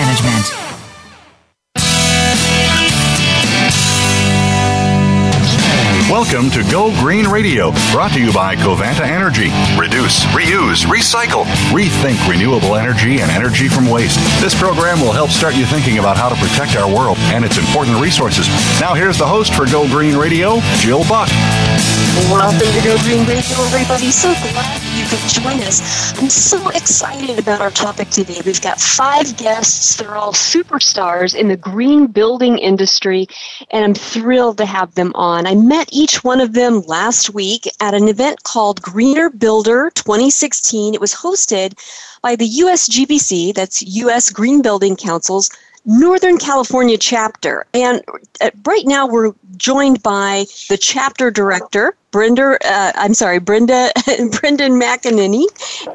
Management. Welcome to Go Green Radio, brought to you by Covanta Energy. Reduce, reuse, recycle, rethink renewable energy and energy from waste. This program will help start you thinking about how to protect our world and its important resources. Now, here's the host for Go Green Radio, Jill Buck. Welcome to Go Green Radio, everybody. So glad you could join us. I'm so excited about our topic today. We've got five guests. They're all superstars in the green building industry, and I'm thrilled to have them on. I met each one of them last week at an event called Greener Builder 2016. It was hosted by the USGBC, that's US Green Building Council's Northern California chapter. And uh, right now we're joined by the chapter director, Brenda, uh, I'm sorry, Brenda, Brendan McEneaney,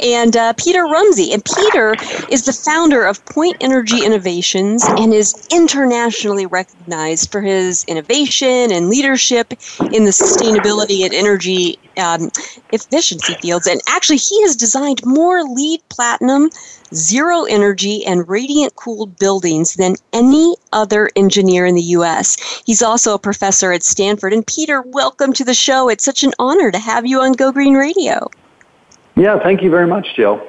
and uh, Peter Rumsey. And Peter is the founder of Point Energy Innovations and is internationally recognized for his innovation and leadership in the sustainability and energy um, efficiency fields. And actually, he has designed more LEED platinum zero energy and radiant cooled buildings than any other engineer in the U.S. He's also a professor at Stanford. And Peter, welcome to the show. It's such an honor to have you on Go Green Radio. Yeah, thank you very much, Jill.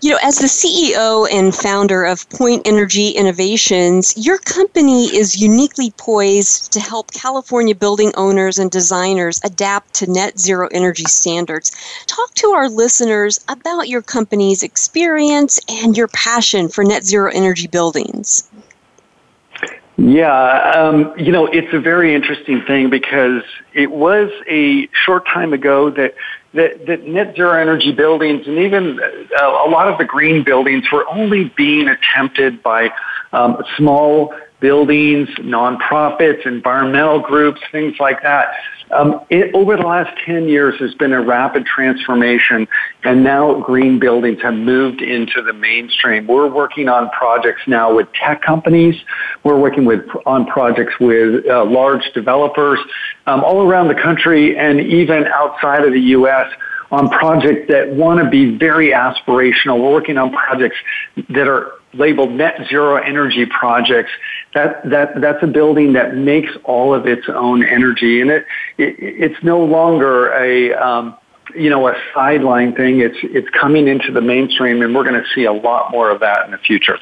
You know, as the CEO and founder of Point Energy Innovations, your company is uniquely poised to help California building owners and designers adapt to net zero energy standards. Talk to our listeners about your company's experience and your passion for net zero energy buildings. Yeah, um, you know, it's a very interesting thing because it was a short time ago that that, that net zero energy buildings and even uh, a lot of the green buildings were only being attempted by um, small buildings, nonprofits, environmental groups, things like that. Um, it, over the last 10 years, there's been a rapid transformation, and now green buildings have moved into the mainstream. We're working on projects now with tech companies. We're working with on projects with uh, large developers um, all around the country and even outside of the U.S. on projects that want to be very aspirational. We're working on projects that are labeled net zero energy projects. That that that's a building that makes all of its own energy, and it, it it's no longer a um, you know a sideline thing. It's it's coming into the mainstream, and we're going to see a lot more of that in the future.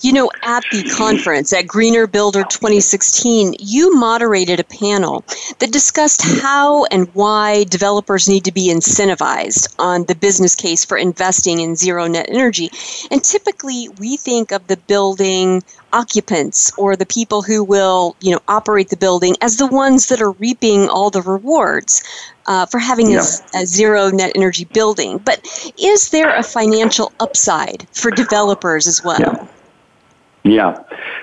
You know, at the conference at Greener Builder 2016, you moderated a panel that discussed how and why developers need to be incentivized on the business case for investing in zero net energy. And typically, we think of the building occupants or the people who will, you know, operate the building as the ones that are reaping all the rewards uh, for having yeah. a, a, zero net energy building. But is there a financial upside for developers as well? Yeah. Yeah.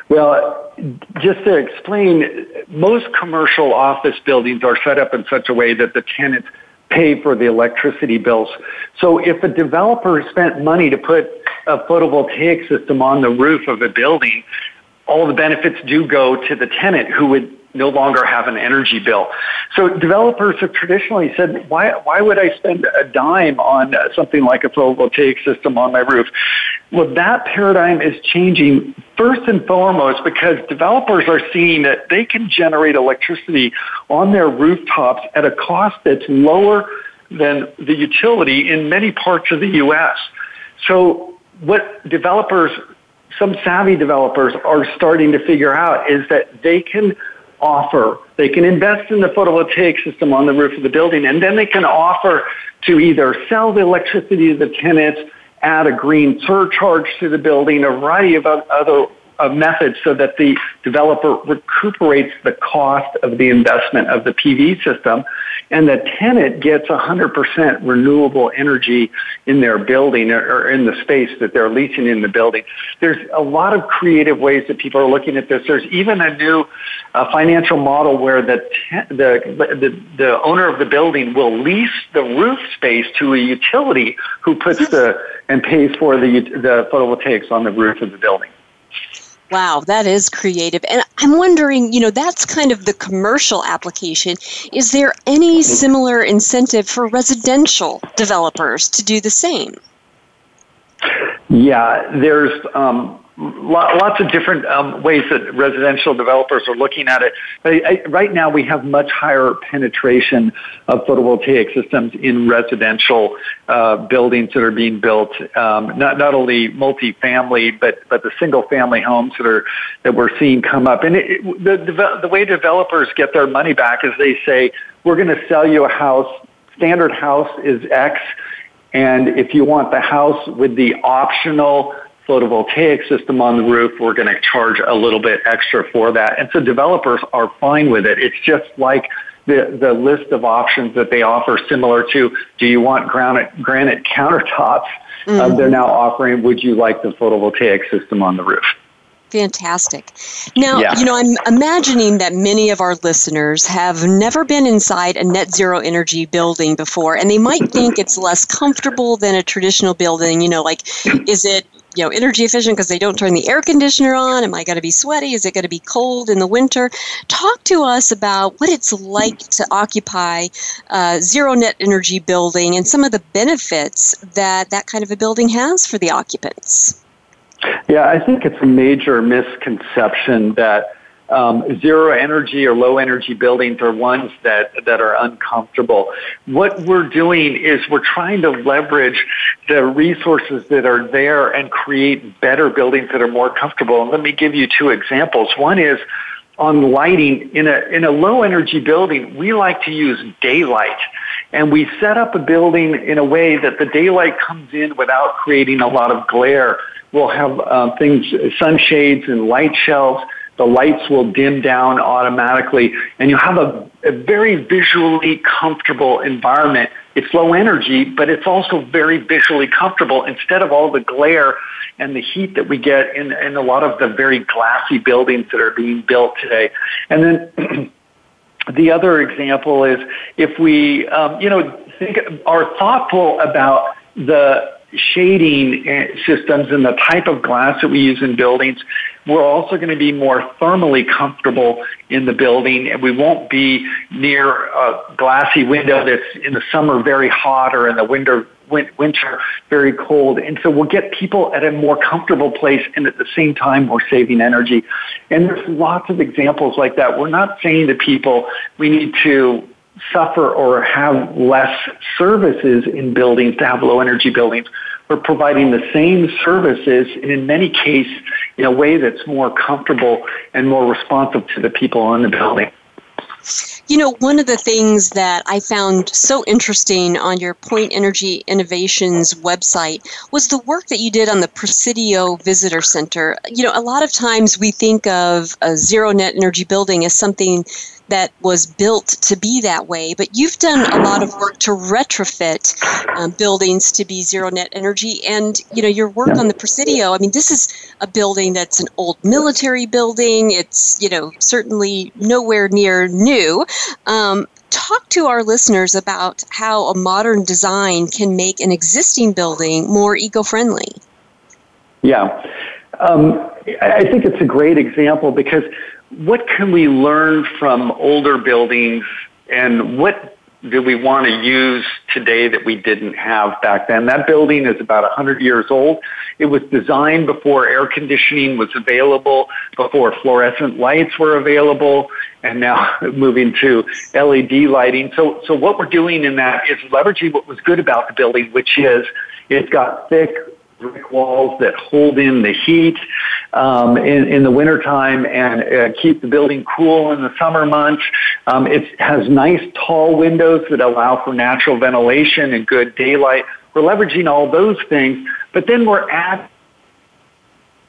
Well, just to explain, most commercial office buildings are set up in such a way that the tenants pay for the electricity bills. So if a developer spent money to put a photovoltaic system on the roof of a building, all the benefits do go to the tenant who would no longer have an energy bill. So developers have traditionally said, why, why would I spend a dime on something like a photovoltaic system on my roof? Well, that paradigm is changing first and foremost because developers are seeing that they can generate electricity on their rooftops at a cost that's lower than the utility in many parts of the U.S. So what developers some savvy developers are starting to figure out is that they can offer. They can invest in the photovoltaic system on the roof of the building, and then they can offer to either sell the electricity to the tenants, add a green surcharge to the building, a variety of other a method so that the developer recuperates the cost of the investment of the PV system and the tenant gets 100% renewable energy in their building or in the space that they're leasing in the building. There's a lot of creative ways that people are looking at this. There's even a new uh, financial model where the, the, the, the owner of the building will lease the roof space to a utility who puts the and pays for the, the photovoltaics on the roof of the building. Wow, that is creative. And I'm wondering, you know, that's kind of the commercial application. Is there any similar incentive for residential developers to do the same? Yeah, there's um, lots of different um, ways that residential developers are looking at it. I, I, right now, we have much higher penetration of photovoltaic systems in residential uh, buildings that are being built. Um, not not only multifamily, but but the single family homes that are that we're seeing come up. And it, it, the, the the way developers get their money back is they say, "We're going to sell you a house. Standard house is X." And if you want the house with the optional photovoltaic system on the roof, we're going to charge a little bit extra for that. And so developers are fine with it. It's just like the, the list of options that they offer similar to, do you want granite, granite countertops? Mm-hmm. Uh, they're now offering, would you like the photovoltaic system on the roof? Fantastic. Now, yeah. you know, I'm imagining that many of our listeners have never been inside a net zero energy building before, and they might think it's less comfortable than a traditional building. You know, like, is it you know energy efficient because they don't turn the air conditioner on am i going to be sweaty is it going to be cold in the winter talk to us about what it's like to occupy a zero net energy building and some of the benefits that that kind of a building has for the occupants yeah i think it's a major misconception that um, zero energy or low energy buildings are ones that, that are uncomfortable. What we're doing is we're trying to leverage the resources that are there and create better buildings that are more comfortable. And let me give you two examples. One is on lighting in a in a low energy building, we like to use daylight. And we set up a building in a way that the daylight comes in without creating a lot of glare. We'll have uh, things, sunshades and light shelves the lights will dim down automatically, and you have a, a very visually comfortable environment. It's low energy, but it's also very visually comfortable instead of all the glare and the heat that we get in, in a lot of the very glassy buildings that are being built today. And then the other example is if we, um, you know, think are thoughtful about the shading eh, systems and the type of glass that we use in buildings, we're also going to be more thermally comfortable in the building. And we won't be near a glassy window that's in the summer very hot or in the winter winter very cold. And so we'll get people at a more comfortable place and at the same time we're saving energy. And there's lots of examples like that. We're not saying to people we need to suffer or have less services in buildings to have low energy buildings. We're providing the same services and in many cases in a way that's more comfortable and more responsive to the people on the building. You know, one of the things that I found so interesting on your Point Energy Innovations website was the work that you did on the Presidio Visitor Center. You know, a lot of times we think of a zero net energy building as something that was built to be that way. But you've done a lot of work to retrofit um, buildings to be zero net energy, and you know your work on the Presidio. I mean, this is a building that's an old military building. It's you know certainly nowhere near new. Um, talk to our listeners about how a modern design can make an existing building more eco-friendly. Yeah. Um, I think it's a great example because what can we learn from older buildings and what do we want to use today that we didn't have back then? That building is about 100 years old. It was designed before air conditioning was available, before fluorescent lights were available, and now moving to LED lighting. So, so what we're doing in that is leveraging what was good about the building, which is it's got thick brick walls that hold in the heat um, in, in the wintertime and uh, keep the building cool in the summer months. Um, it has nice tall windows that allow for natural ventilation and good daylight. We're leveraging all those things, but then we're adding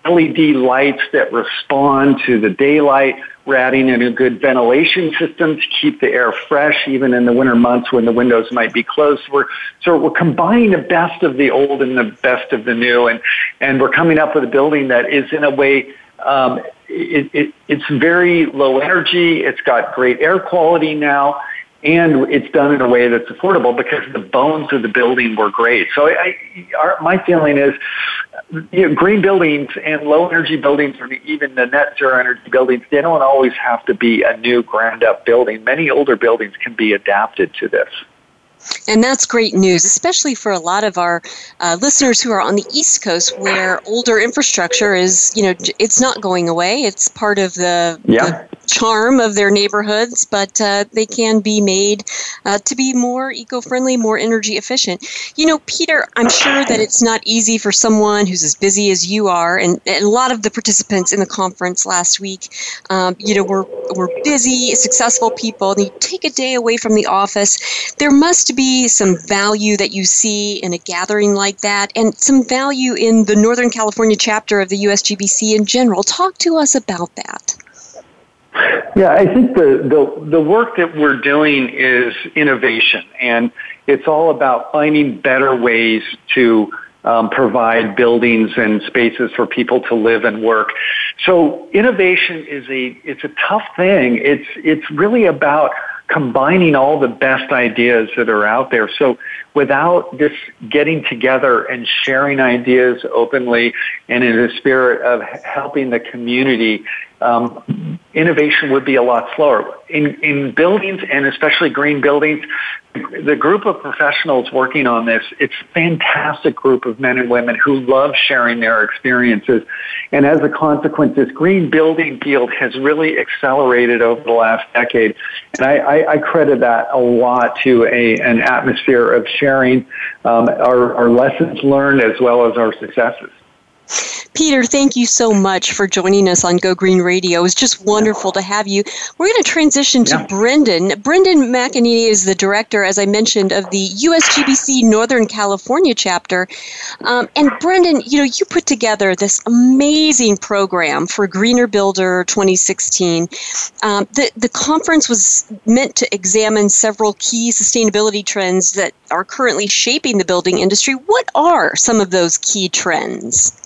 LED lights that respond to the daylight. We're adding in a good ventilation system to keep the air fresh, even in the winter months when the windows might be closed. We're, so we're combining the best of the old and the best of the new, and, and we're coming up with a building that is in a way um, it, it, it's very low energy. It's got great air quality now, and it's done in a way that's affordable because the bones of the building were great. So I, our, my feeling is, you know, green buildings and low energy buildings, or even the net zero energy buildings, they don't always have to be a new ground up building. Many older buildings can be adapted to this. And that's great news, especially for a lot of our uh, listeners who are on the East Coast, where older infrastructure is, you know, it's not going away. It's part of the, yeah. the charm of their neighborhoods, but uh, they can be made uh, to be more eco friendly, more energy efficient. You know, Peter, I'm sure that it's not easy for someone who's as busy as you are, and, and a lot of the participants in the conference last week, um, you know, were, were busy, successful people, and you take a day away from the office. There must be some value that you see in a gathering like that, and some value in the Northern California chapter of the USGBC in general. Talk to us about that. Yeah, I think the, the, the work that we're doing is innovation, and it's all about finding better ways to um, provide buildings and spaces for people to live and work. So innovation is a it's a tough thing. It's it's really about combining all the best ideas that are out there. So without this getting together and sharing ideas openly and in a spirit of helping the community, um, innovation would be a lot slower. In, in buildings and especially green buildings, the group of professionals working on this, it's a fantastic group of men and women who love sharing their experiences. And as a consequence, this green building field has really accelerated over the last decade. And I, I, I credit that a lot to a, an atmosphere of sharing um, our, our lessons learned as well as our successes. Peter, thank you so much for joining us on Go Green Radio. It was just wonderful to have you. We're going to transition to yeah. Brendan. Brendan McEneaney is the director, as I mentioned, of the USGBC Northern California chapter. Um, and Brendan, you know, you put together this amazing program for Greener Builder 2016. Um, the, the conference was meant to examine several key sustainability trends that are currently shaping the building industry. What are some of those key trends?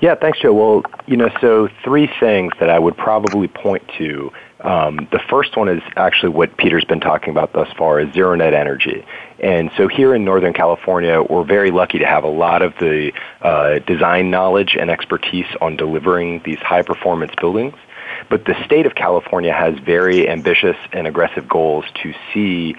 Yeah, thanks, Joe. Well, you know, so three things that I would probably point to. Um, the first one is actually what Peter's been talking about thus far is zero net energy. And so here in Northern California, we're very lucky to have a lot of the uh, design knowledge and expertise on delivering these high performance buildings. But the state of California has very ambitious and aggressive goals to see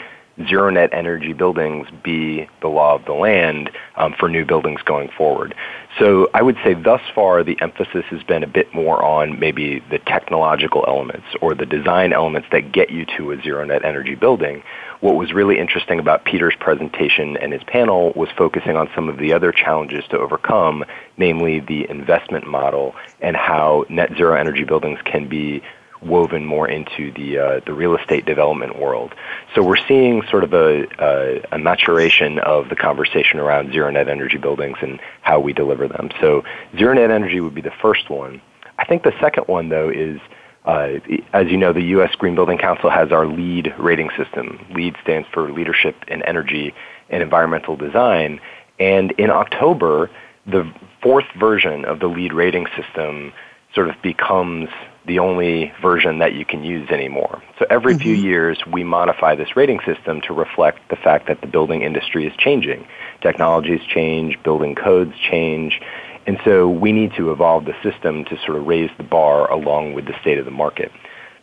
zero net energy buildings be the law of the land um, for new buildings going forward. So I would say thus far the emphasis has been a bit more on maybe the technological elements or the design elements that get you to a zero net energy building. What was really interesting about Peter's presentation and his panel was focusing on some of the other challenges to overcome, namely the investment model and how net zero energy buildings can be woven more into the uh, the real estate development world. So we're seeing sort of a, a, a maturation of the conversation around zero net energy buildings and how we deliver them. So zero net energy would be the first one. I think the second one though is. Uh, as you know, the U.S. Green Building Council has our LEED rating system. LEED stands for Leadership in Energy and Environmental Design. And in October, the fourth version of the LEED rating system sort of becomes the only version that you can use anymore. So every mm-hmm. few years, we modify this rating system to reflect the fact that the building industry is changing. Technologies change, building codes change, and so we need to evolve the system to sort of raise the bar along with the state of the market.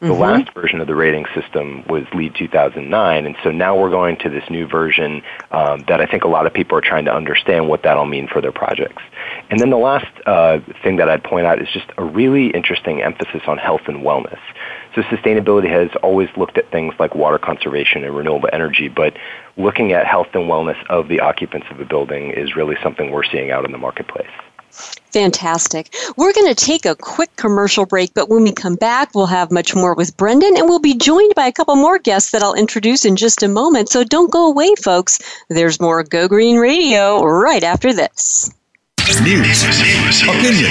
The mm-hmm. last version of the rating system was LEED 2009, and so now we're going to this new version um, that I think a lot of people are trying to understand what that'll mean for their projects. And then the last uh, thing that I'd point out is just a really interesting emphasis on health and wellness. So sustainability has always looked at things like water conservation and renewable energy, but looking at health and wellness of the occupants of a building is really something we're seeing out in the marketplace. Fantastic. We're going to take a quick commercial break, but when we come back, we'll have much more with Brendan, and we'll be joined by a couple more guests that I'll introduce in just a moment. So don't go away, folks. There's more Go Green Radio right after this. news, opinion,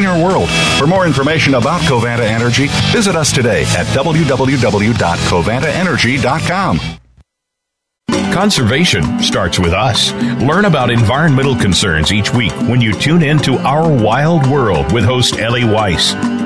cleaner world. For more information about Covanta Energy, visit us today at www.covantaenergy.com. Conservation starts with us. Learn about environmental concerns each week when you tune in to Our Wild World with host Ellie Weiss.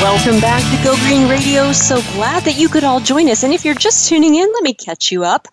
Welcome back to Go Green Radio. So glad that you could all join us. And if you're just tuning in, let me catch you up.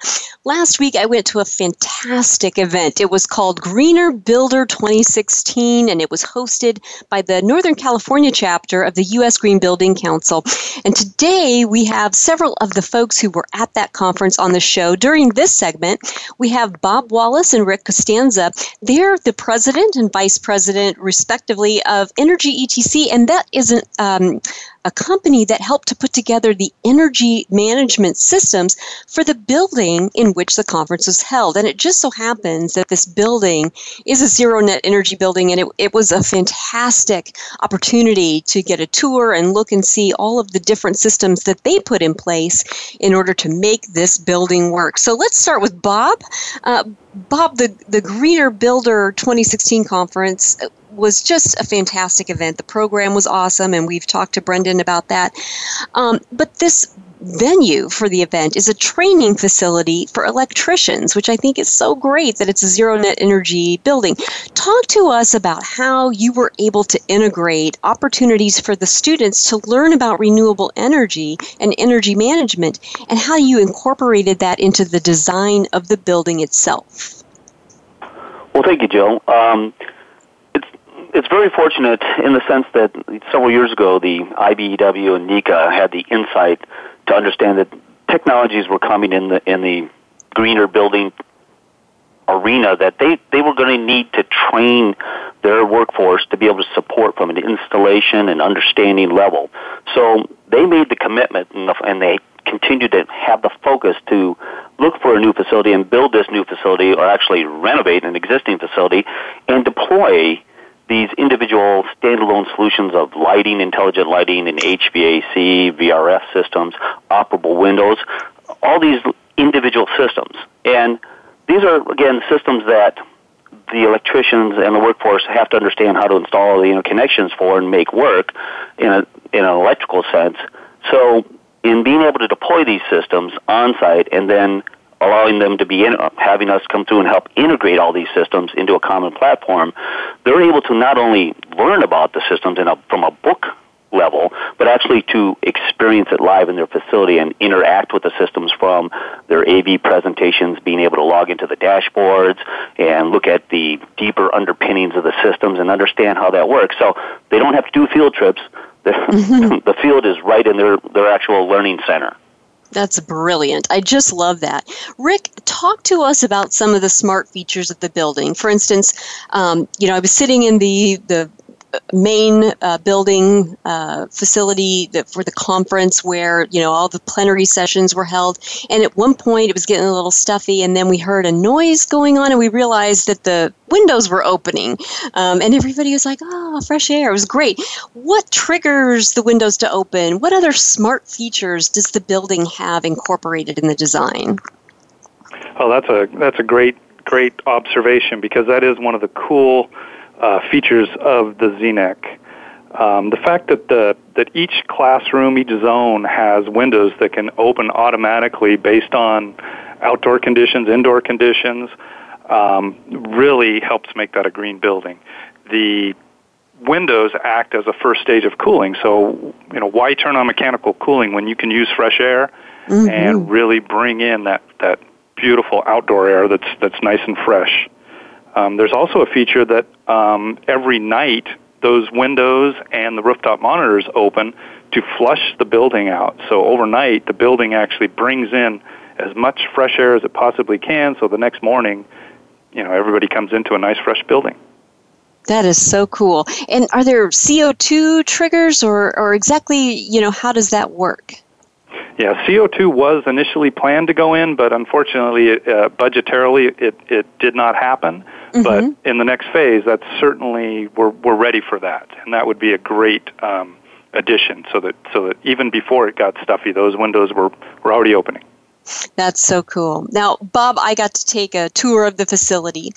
Last week I went to a fantastic event. It was called Greener Builder 2016 and it was hosted by the Northern California chapter of the U.S. Green Building Council. And today we have several of the folks who were at that conference on the show. During this segment, we have Bob Wallace and Rick Costanza. They're the president and vice president, respectively, of Energy ETC, and that isn't um, a company that helped to put together the energy management systems for the building in which the conference was held. And it just so happens that this building is a zero net energy building, and it, it was a fantastic opportunity to get a tour and look and see all of the different systems that they put in place in order to make this building work. So let's start with Bob. Uh, Bob, the, the Greener Builder 2016 conference was just a fantastic event. The program was awesome, and we've talked to Brendan about that. Um, but this venue for the event is a training facility for electricians, which I think is so great that it's a zero net energy building. Talk to us about how you were able to integrate opportunities for the students to learn about renewable energy and energy management and how you incorporated that into the design of the building itself. Well, thank you, Jill. Um, it's very fortunate in the sense that several years ago, the IBEW and NECA had the insight to understand that technologies were coming in the in the greener building arena that they, they were going to need to train their workforce to be able to support from an installation and understanding level. So they made the commitment and, the, and they continued to have the focus to look for a new facility and build this new facility or actually renovate an existing facility and deploy these individual standalone solutions of lighting, intelligent lighting, and HVAC, VRF systems, operable windows, all these individual systems. And these are, again, systems that the electricians and the workforce have to understand how to install the interconnections for and make work in, a, in an electrical sense. So, in being able to deploy these systems on site and then allowing them to be in, having us come through and help integrate all these systems into a common platform, they're able to not only learn about the systems in a, from a book level, but actually to experience it live in their facility and interact with the systems from their AV presentations, being able to log into the dashboards and look at the deeper underpinnings of the systems and understand how that works. So they don't have to do field trips. the, the field is right in their, their actual learning center. That's brilliant. I just love that. Rick, talk to us about some of the smart features of the building. For instance, um, you know, I was sitting in the the main uh, building uh, facility that, for the conference where you know all the plenary sessions were held. And at one point it was getting a little stuffy and then we heard a noise going on and we realized that the windows were opening. Um, and everybody was like oh fresh air. It was great. What triggers the windows to open? What other smart features does the building have incorporated in the design? Well that's a that's a great great observation because that is one of the cool uh, features of the ZNIC. Um, the fact that the that each classroom, each zone has windows that can open automatically based on outdoor conditions, indoor conditions, um, really helps make that a green building. The windows act as a first stage of cooling. So, you know, why turn on mechanical cooling when you can use fresh air mm-hmm. and really bring in that that beautiful outdoor air that's that's nice and fresh. Um, there's also a feature that um, every night those windows and the rooftop monitors open to flush the building out. So overnight, the building actually brings in as much fresh air as it possibly can. So the next morning, you know, everybody comes into a nice fresh building. That is so cool. And are there CO2 triggers or, or exactly, you know, how does that work? Yeah, CO2 was initially planned to go in, but unfortunately, uh, budgetarily, it, it did not happen. Mm-hmm. But in the next phase, that's certainly we're we're ready for that, and that would be a great um, addition. So that so that even before it got stuffy, those windows were were already opening. That's so cool. Now, Bob, I got to take a tour of the facility,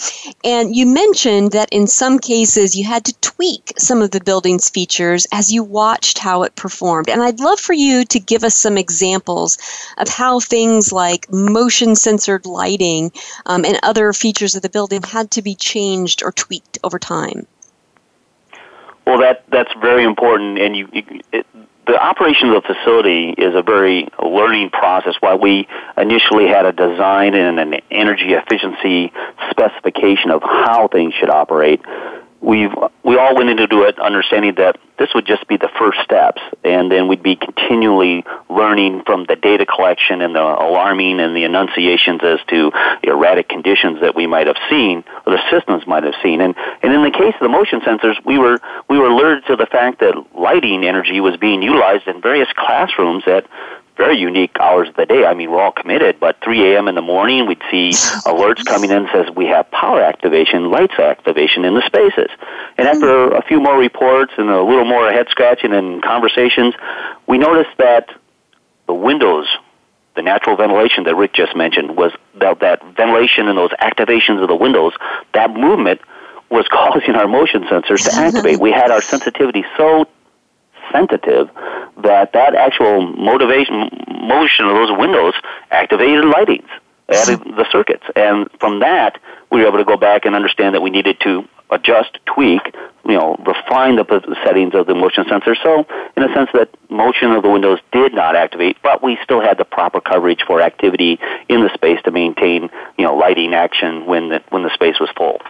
and you mentioned that in some cases you had to tweak some of the building's features as you watched how it performed. And I'd love for you to give us some examples of how things like motion censored lighting um, and other features of the building had to be changed or tweaked over time. Well, that that's very important, and you, you it, the operation of the facility is a very learning process. While we initially had a design and an energy efficiency specification of how things should operate, we've we all went into it understanding that this would just be the first steps, and then we'd be continually learning from the data collection and the alarming and the annunciations as to erratic conditions that we might have seen or the systems might have seen. And and in the case of the motion sensors, we were we were alerted to the fact that lighting energy was being utilized in various classrooms at very unique hours of the day. I mean, we're all committed, but 3 a.m. in the morning, we'd see alerts coming in says we have power activation, lights activation in the spaces. And hmm. after a few more reports and a little more head scratching and conversations, we noticed that the windows, the natural ventilation that Rick just mentioned, was that, that ventilation and those activations of the windows, that movement was causing our motion sensors to activate. we had our sensitivity so sensitive that that actual motivation motion of those windows activated lightings, added the circuits, and from that we were able to go back and understand that we needed to adjust, tweak, you know, refine the settings of the motion sensor. So, in a sense, that motion of the windows did not activate, but we still had the proper coverage for activity in the space to maintain, you know, lighting action when the when the space was full.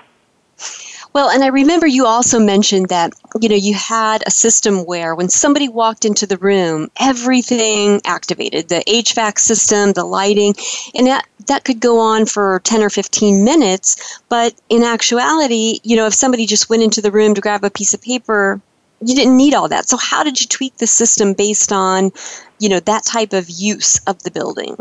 Well, and I remember you also mentioned that, you know, you had a system where when somebody walked into the room, everything activated the HVAC system, the lighting, and that, that could go on for 10 or 15 minutes. But in actuality, you know, if somebody just went into the room to grab a piece of paper, you didn't need all that. So, how did you tweak the system based on, you know, that type of use of the building?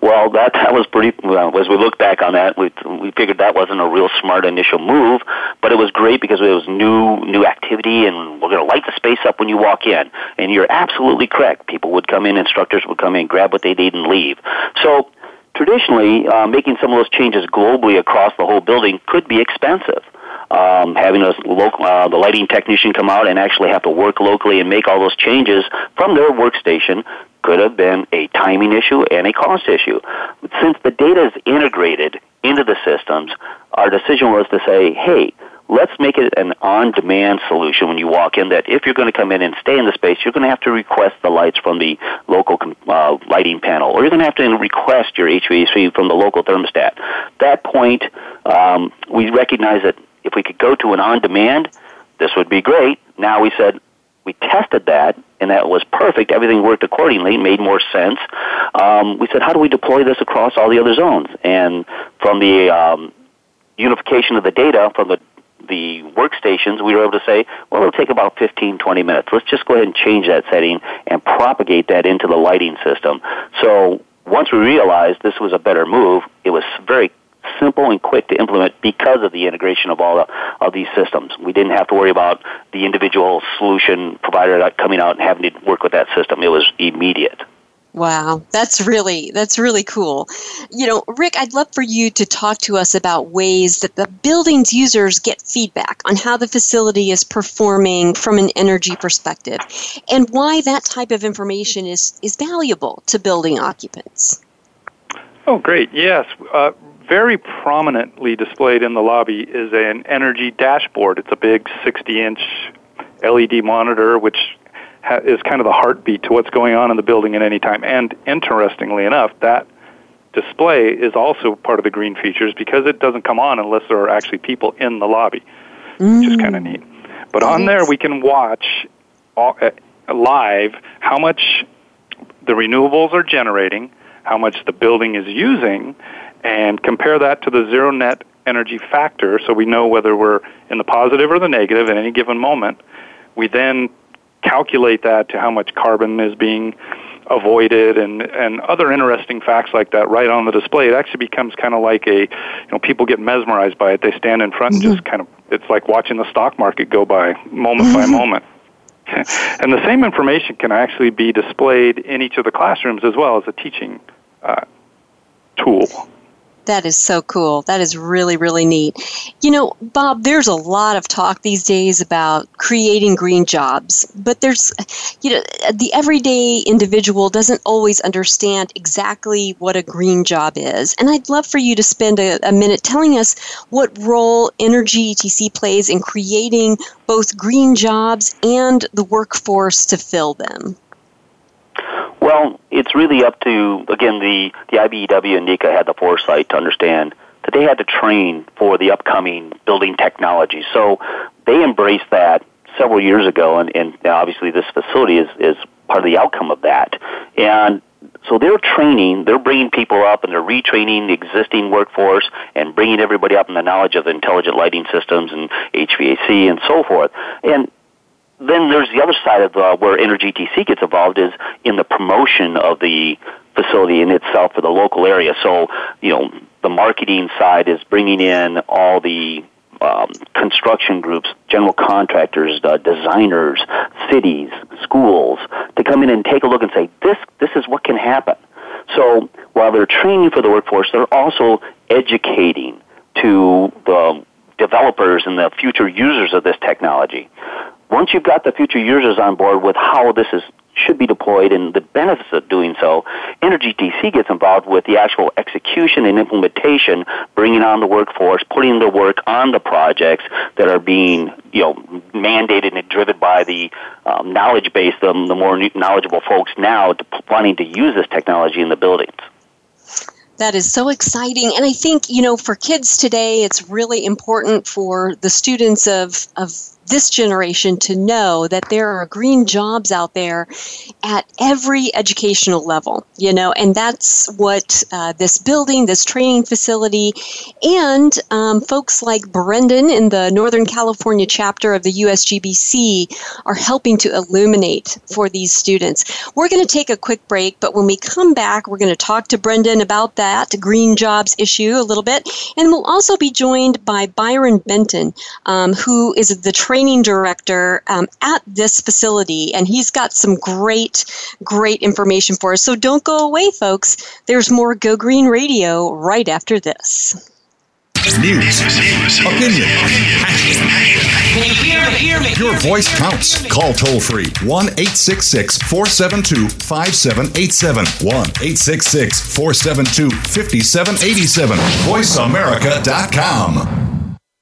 Well, that that was pretty. Well, as we look back on that, we we figured that wasn't a real smart initial move, but it was great because it was new new activity, and we're going to light the space up when you walk in. And you're absolutely correct. People would come in, instructors would come in, grab what they need, and leave. So traditionally, uh, making some of those changes globally across the whole building could be expensive. Um, having a local, uh, the lighting technician come out and actually have to work locally and make all those changes from their workstation could have been a timing issue and a cost issue. Since the data is integrated into the systems, our decision was to say, hey, let's make it an on-demand solution when you walk in that if you're going to come in and stay in the space, you're going to have to request the lights from the local uh, lighting panel, or you're going to have to request your HVAC from the local thermostat. At That point, um, we recognize that if we could go to an on-demand, this would be great. Now we said, we tested that, and that was perfect. Everything worked accordingly, made more sense. Um, we said, how do we deploy this across all the other zones? And from the um, unification of the data from the the workstations, we were able to say, well, it'll take about 15, 20 minutes. Let's just go ahead and change that setting and propagate that into the lighting system. So once we realized this was a better move, it was very simple and quick to implement because of the integration of all the, of these systems. We didn't have to worry about the individual solution provider coming out and having to work with that system. It was immediate. Wow, that's really that's really cool. You know, Rick, I'd love for you to talk to us about ways that the building's users get feedback on how the facility is performing from an energy perspective and why that type of information is is valuable to building occupants. Oh, great. Yes. Uh, very prominently displayed in the lobby is an energy dashboard. It's a big 60 inch LED monitor which ha- is kind of the heartbeat to what's going on in the building at any time. And interestingly enough, that display is also part of the green features because it doesn't come on unless there are actually people in the lobby, mm. which is kind of neat. But on there, we can watch all, uh, live how much the renewables are generating, how much the building is using, and compare that to the zero net energy factor so we know whether we're in the positive or the negative at any given moment. We then calculate that to how much carbon is being avoided and and other interesting facts like that right on the display it actually becomes kind of like a you know people get mesmerized by it they stand in front mm-hmm. and just kind of it's like watching the stock market go by moment mm-hmm. by moment and the same information can actually be displayed in each of the classrooms as well as a teaching uh, tool that is so cool. That is really, really neat. You know, Bob, there's a lot of talk these days about creating green jobs, but there's, you know, the everyday individual doesn't always understand exactly what a green job is. And I'd love for you to spend a, a minute telling us what role Energy ETC plays in creating both green jobs and the workforce to fill them. Well, it's really up to again the the IBEW and NECA had the foresight to understand that they had to train for the upcoming building technology. So they embraced that several years ago, and, and obviously this facility is is part of the outcome of that. And so they're training, they're bringing people up and they're retraining the existing workforce and bringing everybody up in the knowledge of the intelligent lighting systems and HVAC and so forth. And then there's the other side of uh, where Energy ETC gets involved is in the promotion of the facility in itself for the local area. So, you know, the marketing side is bringing in all the um, construction groups, general contractors, uh, designers, cities, schools to come in and take a look and say, this, this is what can happen. So while they're training for the workforce, they're also educating to the developers and the future users of this technology once you've got the future users on board with how this is should be deployed and the benefits of doing so, Energy ETC gets involved with the actual execution and implementation, bringing on the workforce, putting the work on the projects that are being, you know, mandated and driven by the um, knowledge base, the, the more knowledgeable folks now to, wanting to use this technology in the buildings. That is so exciting. And I think, you know, for kids today, it's really important for the students of, of this generation to know that there are green jobs out there at every educational level, you know, and that's what uh, this building, this training facility, and um, folks like Brendan in the Northern California chapter of the USGBC are helping to illuminate for these students. We're going to take a quick break, but when we come back, we're going to talk to Brendan about that green jobs issue a little bit, and we'll also be joined by Byron Benton, um, who is the training director um, at this facility, and he's got some great, great information for us. So don't go away, folks. There's more Go Green Radio right after this. News, opinion, your voice counts. Call toll free 1 866 472 5787. 1 866 472 5787. VoiceAmerica.com.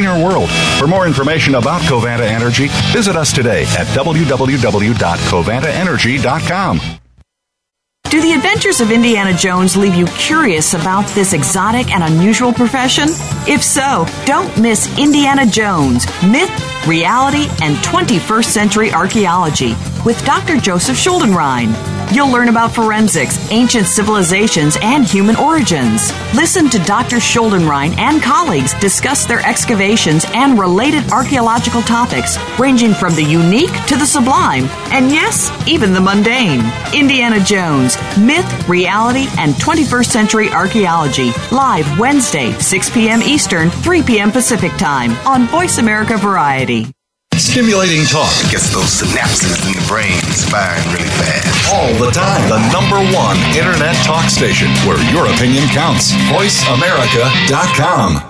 cleaner world. For more information about Covanta Energy, visit us today at www.covantaenergy.com. Do the adventures of Indiana Jones leave you curious about this exotic and unusual profession? If so, don't miss Indiana Jones Myth, Reality, and 21st Century Archaeology with Dr. Joseph Schuldenrein. You'll learn about forensics, ancient civilizations, and human origins. Listen to Dr. Schuldenrein and colleagues discuss their excavations and related archaeological topics, ranging from the unique to the sublime, and yes, even the mundane. Indiana Jones Myth, Reality, and 21st Century Archaeology. Live Wednesday, 6 p.m. Eastern, 3 p.m. Pacific Time on Voice America Variety. Stimulating talk. Gets those synapses in the brain firing really fast. All the time. The number one internet talk station where your opinion counts. VoiceAmerica.com.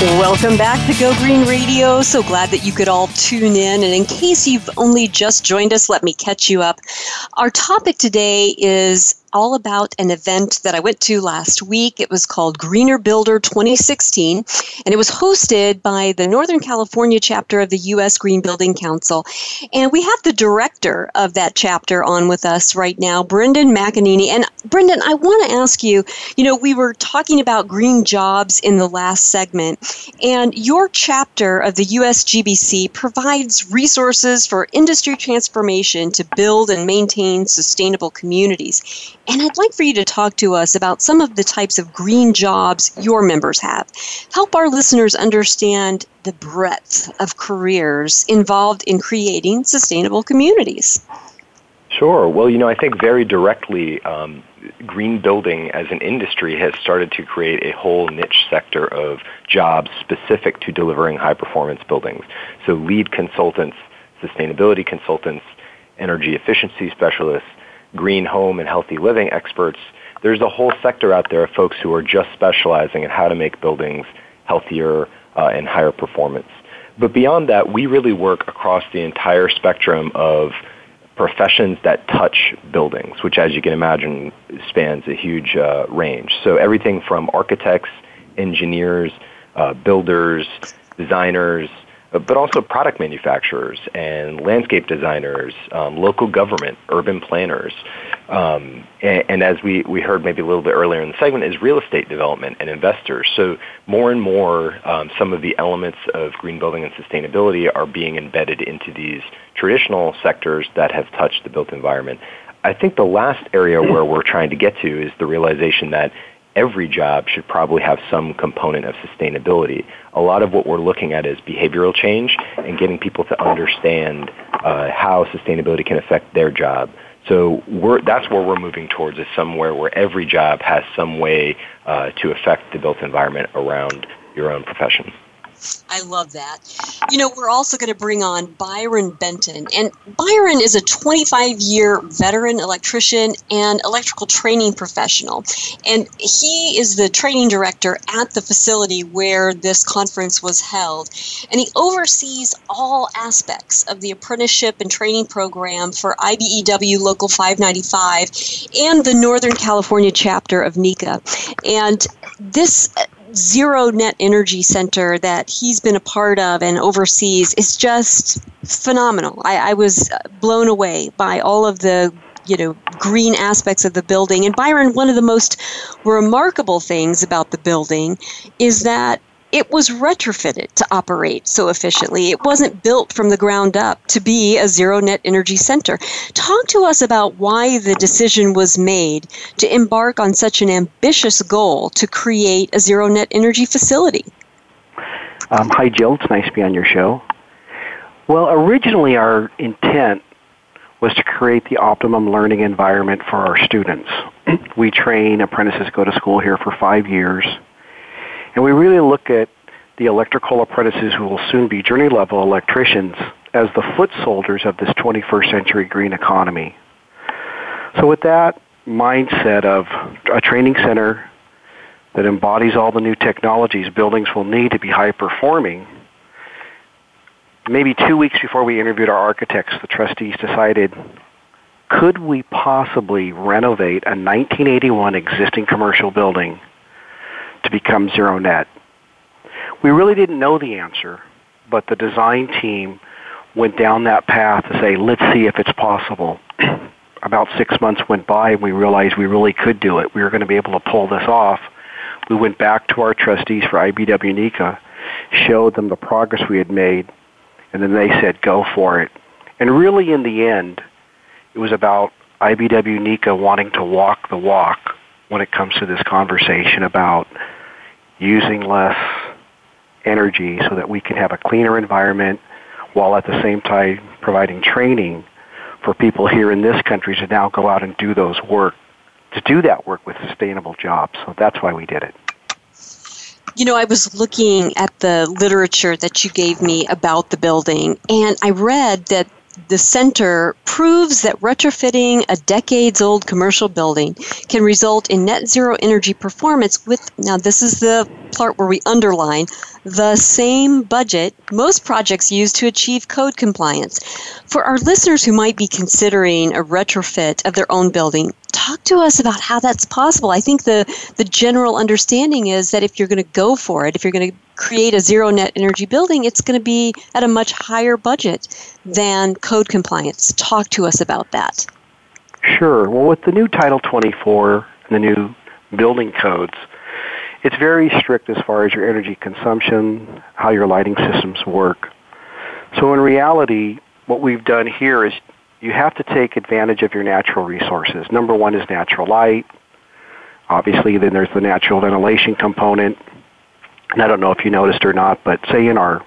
Welcome back to Go Green Radio. So glad that you could all tune in. And in case you've only just joined us, let me catch you up. Our topic today is all about an event that I went to last week. It was called Greener Builder 2016, and it was hosted by the Northern California chapter of the U.S. Green Building Council. And we have the director of that chapter on with us right now, Brendan McEneaney. And Brendan, I want to ask you you know, we were talking about green jobs in the last segment, and your chapter of the USGBC provides resources for industry transformation to build and maintain sustainable communities. And I'd like for you to talk to us about some of the types of green jobs your members have. Help our listeners understand the breadth of careers involved in creating sustainable communities. Sure. Well, you know, I think very directly, um, green building as an industry has started to create a whole niche sector of jobs specific to delivering high performance buildings. So, LEED consultants, sustainability consultants, energy efficiency specialists, green home and healthy living experts, there's a whole sector out there of folks who are just specializing in how to make buildings healthier uh, and higher performance. But beyond that, we really work across the entire spectrum of professions that touch buildings, which, as you can imagine, spans a huge uh, range. So everything from architects, engineers, uh, builders, designers, but also product manufacturers and landscape designers, um, local government, urban planners. Um, and, and, as we, we heard maybe a little bit earlier in the segment, is real estate development and investors. So more and more, um, some of the elements of green building and sustainability are being embedded into these traditional sectors that have touched the built environment. I think the last area where we're trying to get to is the realization that every job should probably have some component of sustainability. A lot of what we're looking at is behavioral change and getting people to understand uh, how sustainability can affect their job. So that's where we're moving towards is somewhere where every job has some way uh, to affect the built environment around your own profession. I love that. You know, we're also going to bring on Byron Benton. And Byron is a 25 year veteran electrician and electrical training professional. And he is the training director at the facility where this conference was held. And he oversees all aspects of the apprenticeship and training program for IBEW Local 595 and the Northern California chapter of NECA. And this zero net energy center that he's been a part of and oversees is just phenomenal. I, I was blown away by all of the you know green aspects of the building and byron one of the most remarkable things about the building is that it was retrofitted to operate so efficiently. It wasn't built from the ground up to be a zero net energy center. Talk to us about why the decision was made to embark on such an ambitious goal to create a zero net energy facility. Um, hi, Jill. It's nice to be on your show. Well, originally our intent was to create the optimum learning environment for our students. we train apprentices go to school here for five years and we really look at the electrical apprentices who will soon be journey level electricians as the foot soldiers of this 21st century green economy. So with that mindset of a training center that embodies all the new technologies buildings will need to be high performing, maybe two weeks before we interviewed our architects, the trustees decided, could we possibly renovate a 1981 existing commercial building to become zero net. We really didn't know the answer, but the design team went down that path to say, let's see if it's possible. About six months went by and we realized we really could do it. We were going to be able to pull this off. We went back to our trustees for IBEW NECA, showed them the progress we had made, and then they said, go for it. And really in the end, it was about IBEW NECA wanting to walk the walk when it comes to this conversation about using less energy so that we can have a cleaner environment while at the same time providing training for people here in this country to now go out and do those work, to do that work with sustainable jobs. So that's why we did it. You know, I was looking at the literature that you gave me about the building, and I read that the center proves that retrofitting a decades old commercial building can result in net zero energy performance with, now, this is the part where we underline, the same budget most projects use to achieve code compliance. For our listeners who might be considering a retrofit of their own building, talk to us about how that's possible. I think the, the general understanding is that if you're going to go for it, if you're going to create a zero net energy building, it's going to be at a much higher budget than code compliance. Talk to us about that. Sure. Well, with the new Title 24 and the new building codes, it's very strict as far as your energy consumption, how your lighting systems work. So in reality, what we've done here is you have to take advantage of your natural resources. Number one is natural light. Obviously, then there's the natural ventilation component. And I don't know if you noticed or not, but say in our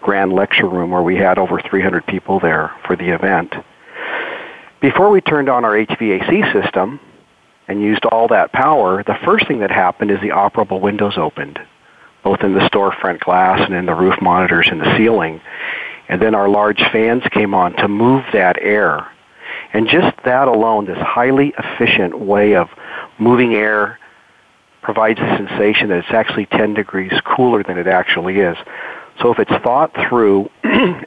grand lecture room where we had over 300 people there for the event, before we turned on our HVAC system and used all that power, the first thing that happened is the operable windows opened, both in the storefront glass and in the roof monitors in the ceiling. And then our large fans came on to move that air. And just that alone, this highly efficient way of moving air provides a sensation that it's actually 10 degrees cooler than it actually is. So if it's thought through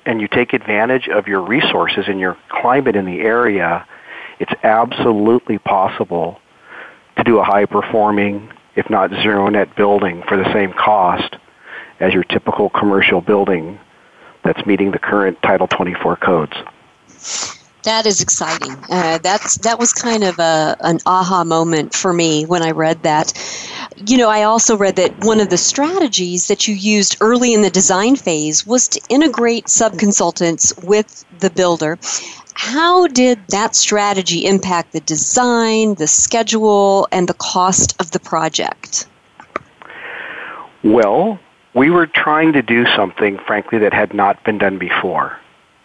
and you take advantage of your resources and your climate in the area, it's absolutely possible to do a high performing, if not zero net building for the same cost as your typical commercial building that's meeting the current Title 24 codes. That is exciting. Uh, that's that was kind of a an aha moment for me when I read that. You know, I also read that one of the strategies that you used early in the design phase was to integrate subconsultants with the builder. How did that strategy impact the design, the schedule, and the cost of the project? Well, we were trying to do something, frankly, that had not been done before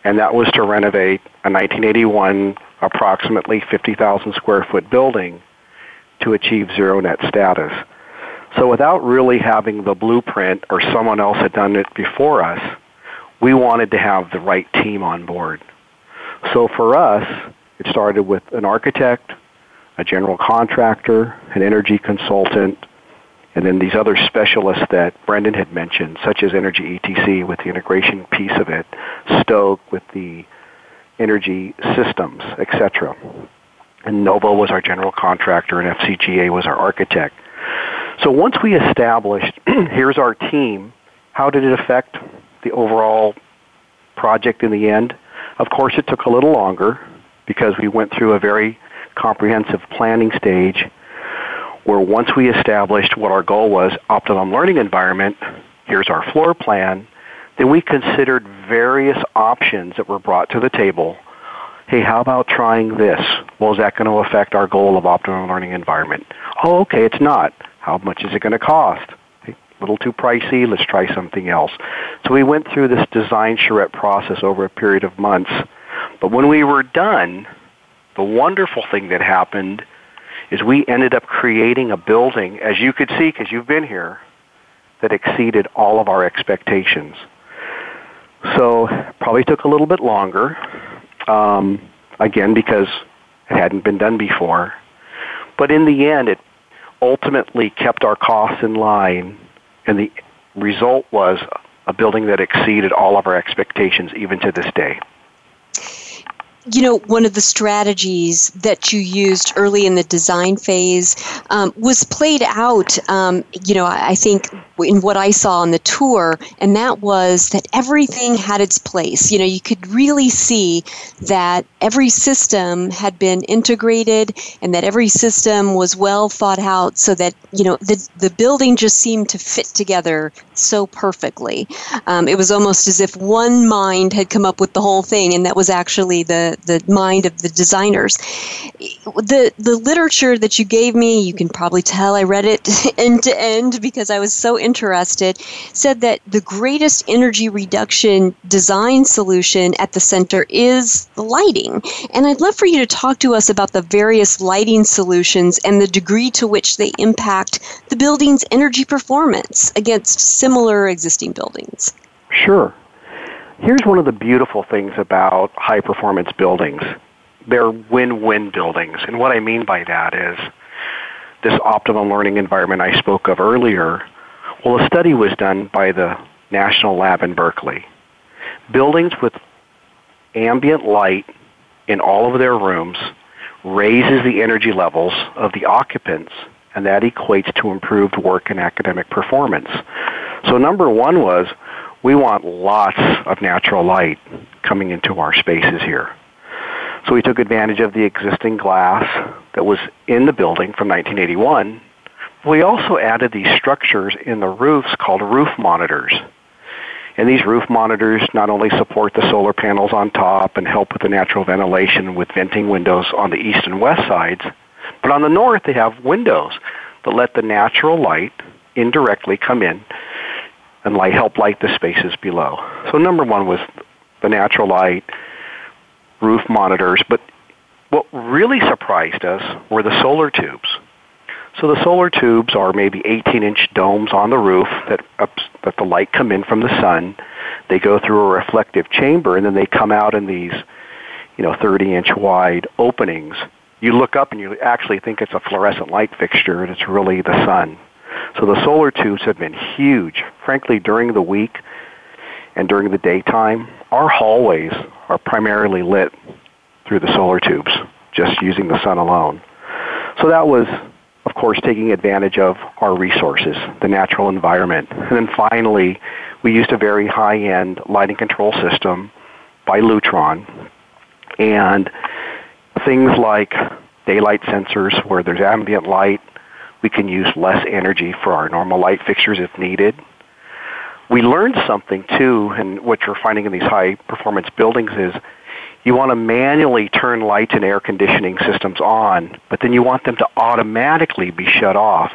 and that was to renovate a 1981 approximately 50,000 square foot building to achieve zero net status. So without really having the blueprint or someone else had done it before us, we wanted to have the right team on board. So for us, it started with an architect, a general contractor, an energy consultant, and then these other specialists that Brendan had mentioned, such as Energy ETC with the integration piece of it, Stok with the energy systems, etc. And Novo was our general contractor, and FCGA was our architect. So once we established, here's our team, how did it affect the overall project in the end? Of course, it took a little longer because we went through a very comprehensive planning stage where once we established what our goal was, optimum learning environment, here's our floor plan, then we considered various options that were brought to the table. Hey, how about trying this? Well, is that going to affect our goal of optimum learning environment? Oh, okay, it's not. How much is it going to cost? A little too pricey, let's try something else. So we went through this design charrette process over a period of months. But when we were done, the wonderful thing that happened is we ended up creating a building, as you could see because you've been here, that exceeded all of our expectations. So probably took a little bit longer, um, again because it hadn't been done before. But in the end, it ultimately kept our costs in line, and the result was a building that exceeded all of our expectations even to this day you know, one of the strategies that you used early in the design phase um, was played out, um, you know, I think in what I saw on the tour, and that was that everything had its place. You know, you could really see that every system had been integrated and that every system was well thought out so that, you know, the, the building just seemed to fit together so perfectly. Um, it was almost as if one mind had come up with the whole thing, and that was actually the, the mind of the designers. The, the literature that you gave me, you can probably tell I read it end to end because I was so interested, said that the greatest energy reduction design solution at the center is lighting. And I'd love for you to talk to us about the various lighting solutions and the degree to which they impact the building's energy performance against similar existing buildings. Sure. Here's one of the beautiful things about high performance buildings. They're win-win buildings. And what I mean by that is this optimum learning environment I spoke of earlier well, a study was done by the National Lab in Berkeley. Buildings with ambient light in all of their rooms raises the energy levels of the occupants, and that equates to improved work and academic performance. So, number one was we want lots of natural light coming into our spaces here. So, we took advantage of the existing glass that was in the building from 1981 we also added these structures in the roofs called roof monitors. And these roof monitors not only support the solar panels on top and help with the natural ventilation with venting windows on the east and west sides, but on the north they have windows that let the natural light indirectly come in and light help light the spaces below. So number one was the natural light, roof monitors, but what really surprised us were the solar tubes. So the solar tubes are maybe 18 inch domes on the roof that, ups, that the light come in from the sun. They go through a reflective chamber and then they come out in these, you know, 30 inch wide openings. You look up and you actually think it's a fluorescent light fixture and it's really the sun. So the solar tubes have been huge. Frankly, during the week and during the daytime, our hallways are primarily lit through the solar tubes, just using the sun alone. So that was of course, taking advantage of our resources, the natural environment. And then finally, we used a very high-end lighting control system by Lutron. And things like daylight sensors where there's ambient light, we can use less energy for our normal light fixtures if needed. We learned something too, and what you're finding in these high performance buildings is you want to manually turn lights and air conditioning systems on, but then you want them to automatically be shut off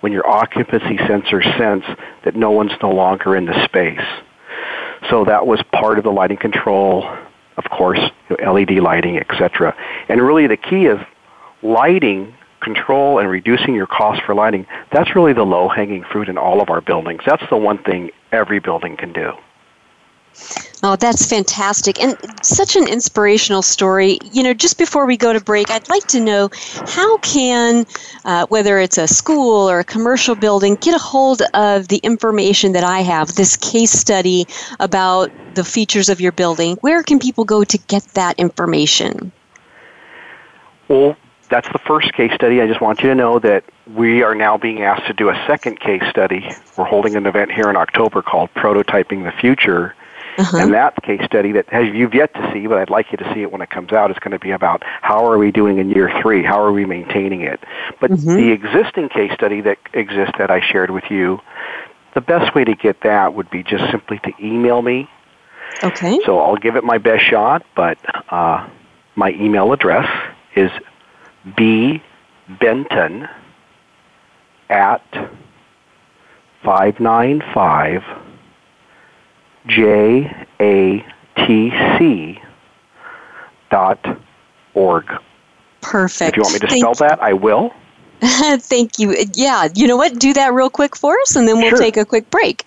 when your occupancy sensors sense that no one's no longer in the space. So that was part of the lighting control, of course, you know, LED lighting, etc. And really the key is lighting control and reducing your cost for lighting. That's really the low-hanging fruit in all of our buildings. That's the one thing every building can do. Oh, that's fantastic. And such an inspirational story. You know, just before we go to break, I'd like to know how can, uh, whether it's a school or a commercial building, get a hold of the information that I have, this case study about the features of your building. Where can people go to get that information? Well, that's the first case study. I just want you to know that we are now being asked to do a second case study. We're holding an event here in October called Prototyping the Future uh-huh. And that case study that has, you've yet to see, but I'd like you to see it when it comes out, is going to be about how are we doing in year three? How are we maintaining it? But mm-hmm. the existing case study that exists that I shared with you the best way to get that would be just simply to email me. Okay. So I'll give it my best shot, but uh, my email address is bbenton at 595 JATC dot org. Perfect. If you want me to Thank spell that, I will. Thank you. Uh, yeah, you know what? Do that real quick for us, and then we'll Sure. take a quick break.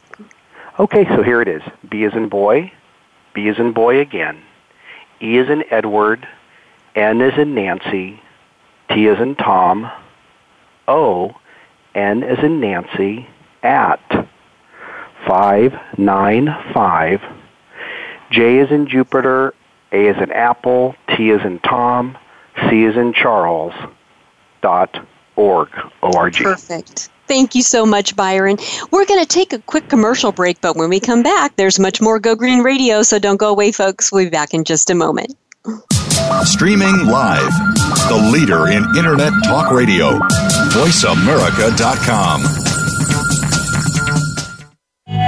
Okay, so here it is. B is in boy, B is in boy again, E is in Edward, N is in Nancy, T is in Tom, O, N is in Nancy, at 595, J is in Jupiter, A is in Apple, T is in Tom, C is in Charles, dot org, O-R-G. Perfect. Thank you so much, Byron. We're going to take a quick commercial break, but when we come back, there's much more Go Green Radio, so don't go away, folks. We'll be back in just a moment. Streaming live. The leader in Internet talk radio. VoiceAmerica.com.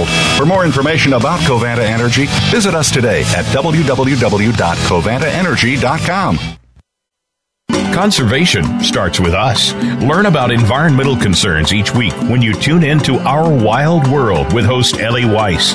For more information about Covanta Energy, visit us today at www.covantaenergy.com. Conservation starts with us. Learn about environmental concerns each week when you tune in to Our Wild World with host Ellie Weiss.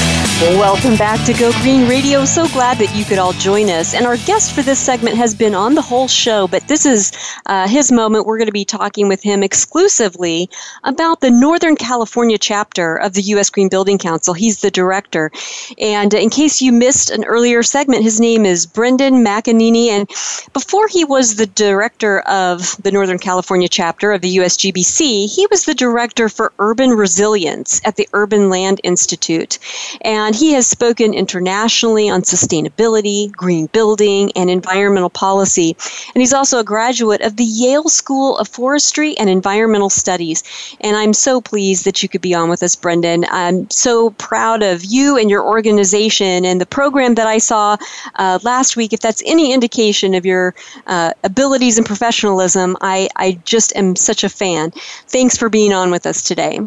Welcome back to Go Green Radio. So glad that you could all join us. And our guest for this segment has been on the whole show, but this is uh, his moment. We're going to be talking with him exclusively about the Northern California chapter of the U.S. Green Building Council. He's the director. And in case you missed an earlier segment, his name is Brendan McEneaney. And before he was the director of the Northern California chapter of the USGBC, he was the director for urban resilience at the Urban Land Institute. And he has spoken internationally on sustainability, green building, and environmental policy. And he's also a graduate of the Yale School of Forestry and Environmental Studies. And I'm so pleased that you could be on with us, Brendan. I'm so proud of you and your organization and the program that I saw uh, last week. If that's any indication of your uh, abilities and professionalism, I, I just am such a fan. Thanks for being on with us today.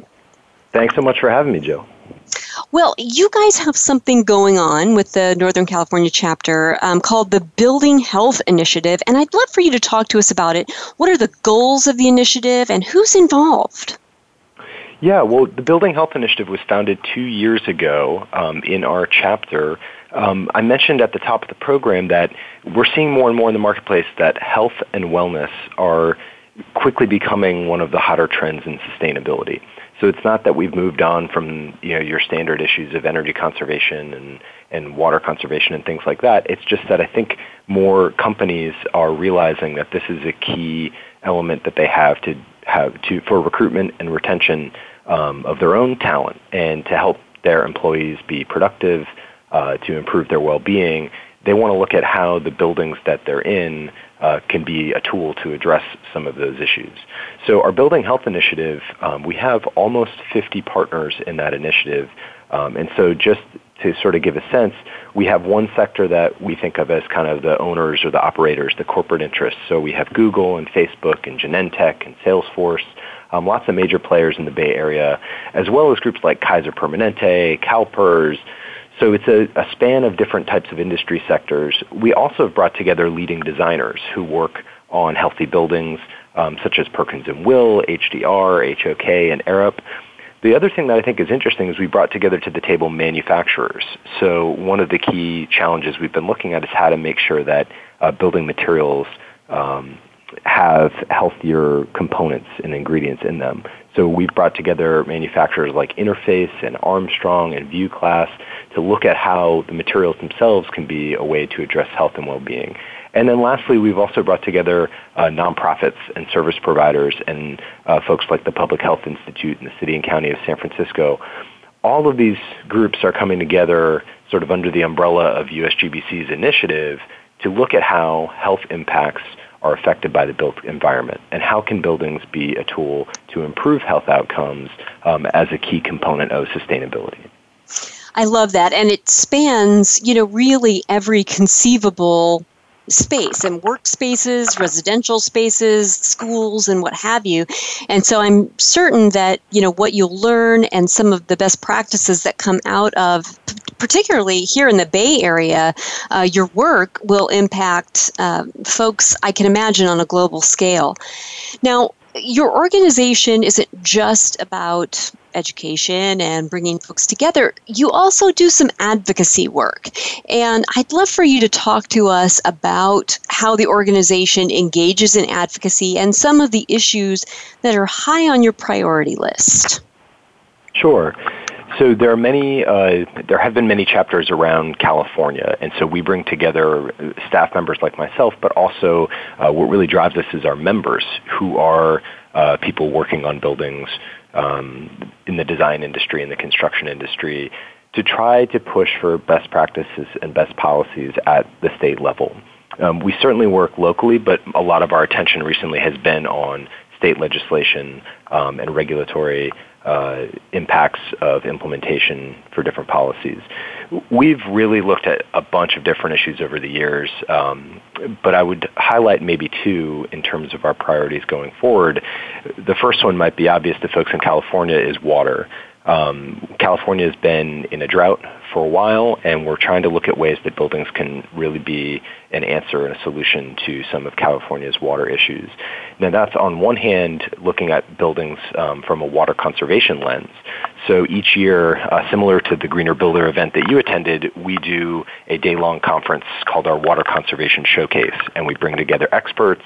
Thanks so much for having me, Joe. Well, you guys have something going on with the Northern California chapter um, called the Building Health Initiative, and I'd love for you to talk to us about it. What are the goals of the initiative, and who's involved? Yeah, well, the Building Health Initiative was founded two years ago um, in our chapter. Um, I mentioned at the top of the program that we're seeing more and more in the marketplace that health and wellness are quickly becoming one of the hotter trends in sustainability. So it's not that we've moved on from you know your standard issues of energy conservation and and water conservation and things like that. It's just that I think more companies are realizing that this is a key element that they have to have to for recruitment and retention um, of their own talent and to help their employees be productive, uh, to improve their well-being. they want to look at how the buildings that they're in uh, can be a tool to address some of those issues. So our Building Health Initiative, um, we have almost 50 partners in that initiative. Um, and so just to sort of give a sense, we have one sector that we think of as kind of the owners or the operators, the corporate interests. So we have Google and Facebook and Genentech and Salesforce, um, lots of major players in the Bay Area, as well as groups like Kaiser Permanente, CalPERS, so it's a, a, span of different types of industry sectors. We also have brought together leading designers who work on healthy buildings, um, such as Perkins and Will, HDR, HOK, and Arup. The other thing that I think is interesting is we brought together to the table manufacturers. So one of the key challenges we've been looking at is how to make sure that uh, building materials um, have healthier components and ingredients in them. So we've brought together manufacturers like Interface and Armstrong and View Glass to look at how the materials themselves can be a way to address health and well-being. And then lastly, we've also brought together uh, nonprofits and service providers and uh, folks like the Public Health Institute and the City and County of San Francisco. All of these groups are coming together sort of under the umbrella of USGBC's initiative to look at how health impacts are affected by the built environment, and how can buildings be a tool to improve health outcomes um, as a key component of sustainability. I love that, and it spans, you know, really every conceivable space and workspaces, residential spaces, schools, and what have you. And so I'm certain that you know what you'll learn and some of the best practices that come out of, particularly here in the Bay Area, uh, your work will impact uh, folks. I can imagine on a global scale. Now, your organization isn't just about education and bringing folks together, you also do some advocacy work. And I'd love for you to talk to us about how the organization engages in advocacy and some of the issues that are high on your priority list. Sure. So there are many, uh, there have been many chapters around California, and so we bring together staff members like myself, but also uh, what really drives us is our members, who are uh, people working on buildings um, in the design industry and the construction industry, to try to push for best practices and best policies at the state level. Um, we certainly work locally, but a lot of our attention recently has been on state legislation um, and regulatory uh, impacts of implementation for different policies. We've really looked at a bunch of different issues over the years, um, but I would highlight maybe two in terms of our priorities going forward. The first one might be obvious to folks in California is water. Um, California has been in a drought for a while, and we're trying to look at ways that buildings can really be an answer and a solution to some of California's water issues. Now, that's on one hand looking at buildings um, from a water conservation lens. So each year, uh, similar to the Greener Builder event that you attended, we do a day-long conference called our Water Conservation Showcase, and we bring together experts,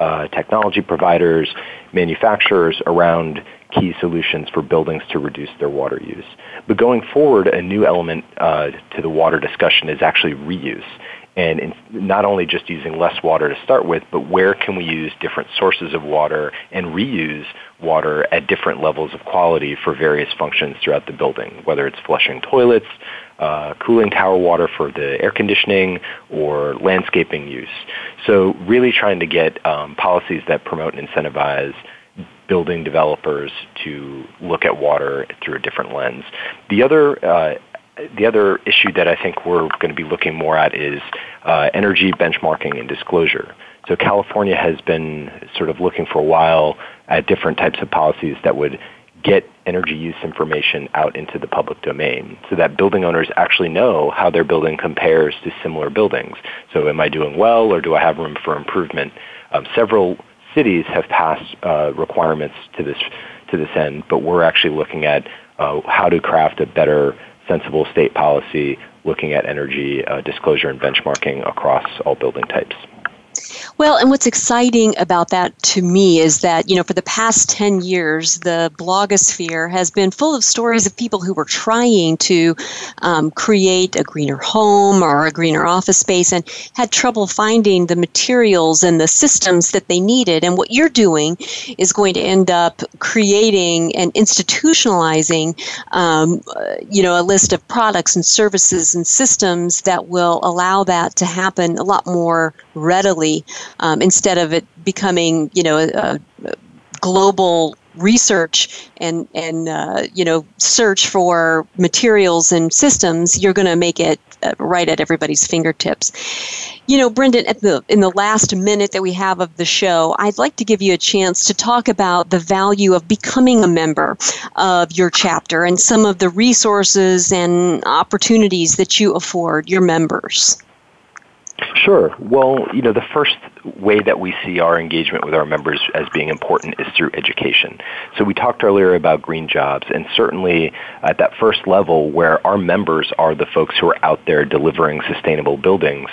uh, technology providers, manufacturers around key solutions for buildings to reduce their water use. But going forward, a new element uh, to the water discussion is actually reuse. And in, not only just using less water to start with, but where can we use different sources of water and reuse water at different levels of quality for various functions throughout the building, whether it's flushing toilets, uh, cooling tower water for the air conditioning, or landscaping use. So really trying to get um, policies that promote and incentivize building developers to look at water through a different lens. The other uh, the other issue that I think we're going to be looking more at is uh, energy benchmarking and disclosure. So California has been sort of looking for a while at different types of policies that would get energy use information out into the public domain so that building owners actually know how their building compares to similar buildings. So am I doing well or do I have room for improvement? Um, several cities have passed uh, requirements to this to this end, but we're actually looking at uh, how to craft a better, sensible state policy looking at energy uh, disclosure and benchmarking across all building types. Well, and what's exciting about that to me is that, you know, for the past 10 years, the blogosphere has been full of stories of people who were trying to um, create a greener home or a greener office space and had trouble finding the materials and the systems that they needed. And what you're doing is going to end up creating and institutionalizing, um, uh, you know, a list of products and services and systems that will allow that to happen a lot more readily um, instead of it becoming, you know, a, a global research and and uh, you know search for materials and systems you're going to make it uh, right at everybody's fingertips. You know brendan at the in the last minute that we have of the show i'd like to give you a chance to talk about the value of becoming a member of your chapter and some of the resources and opportunities that you afford your members Sure. Well, you know, the first way that we see our engagement with our members as being important is through education. So we talked earlier about green jobs, and certainly at that first level where our members are the folks who are out there delivering sustainable buildings,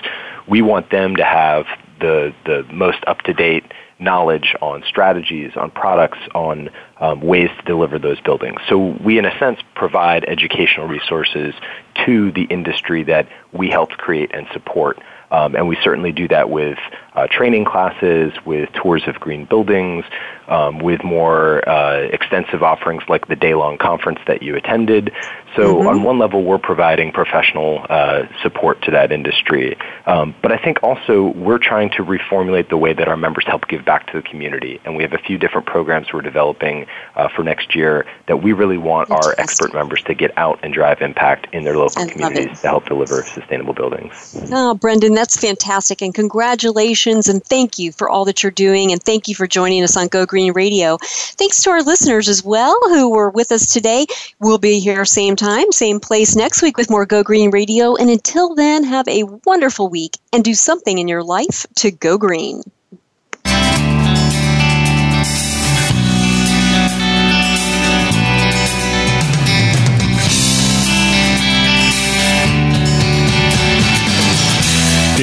we want them to have the, the most up-to-date knowledge on strategies, on products, on um, ways to deliver those buildings. So we, in a sense, provide educational resources to the industry that we helped create and support. Um, and we certainly do that with uh, training classes, with tours of green buildings, um, with more uh, extensive offerings like the day-long conference that you attended. So mm-hmm. on one level, we're providing professional uh, support to that industry. Um, but I think also we're trying to reformulate the way that our members help give back to the community. And we have a few different programs we're developing uh, for next year that we really want our expert members to get out and drive impact in their local I communities to help deliver sustainable buildings. Oh, Brendan, that's fantastic. And congratulations and thank you for all that you're doing. And thank you for joining us on Go Green Radio. Thanks to our listeners as well who were with us today. We'll be here same time, same place next week with more Go Green Radio. And until then, have a wonderful week and do something in your life to go green.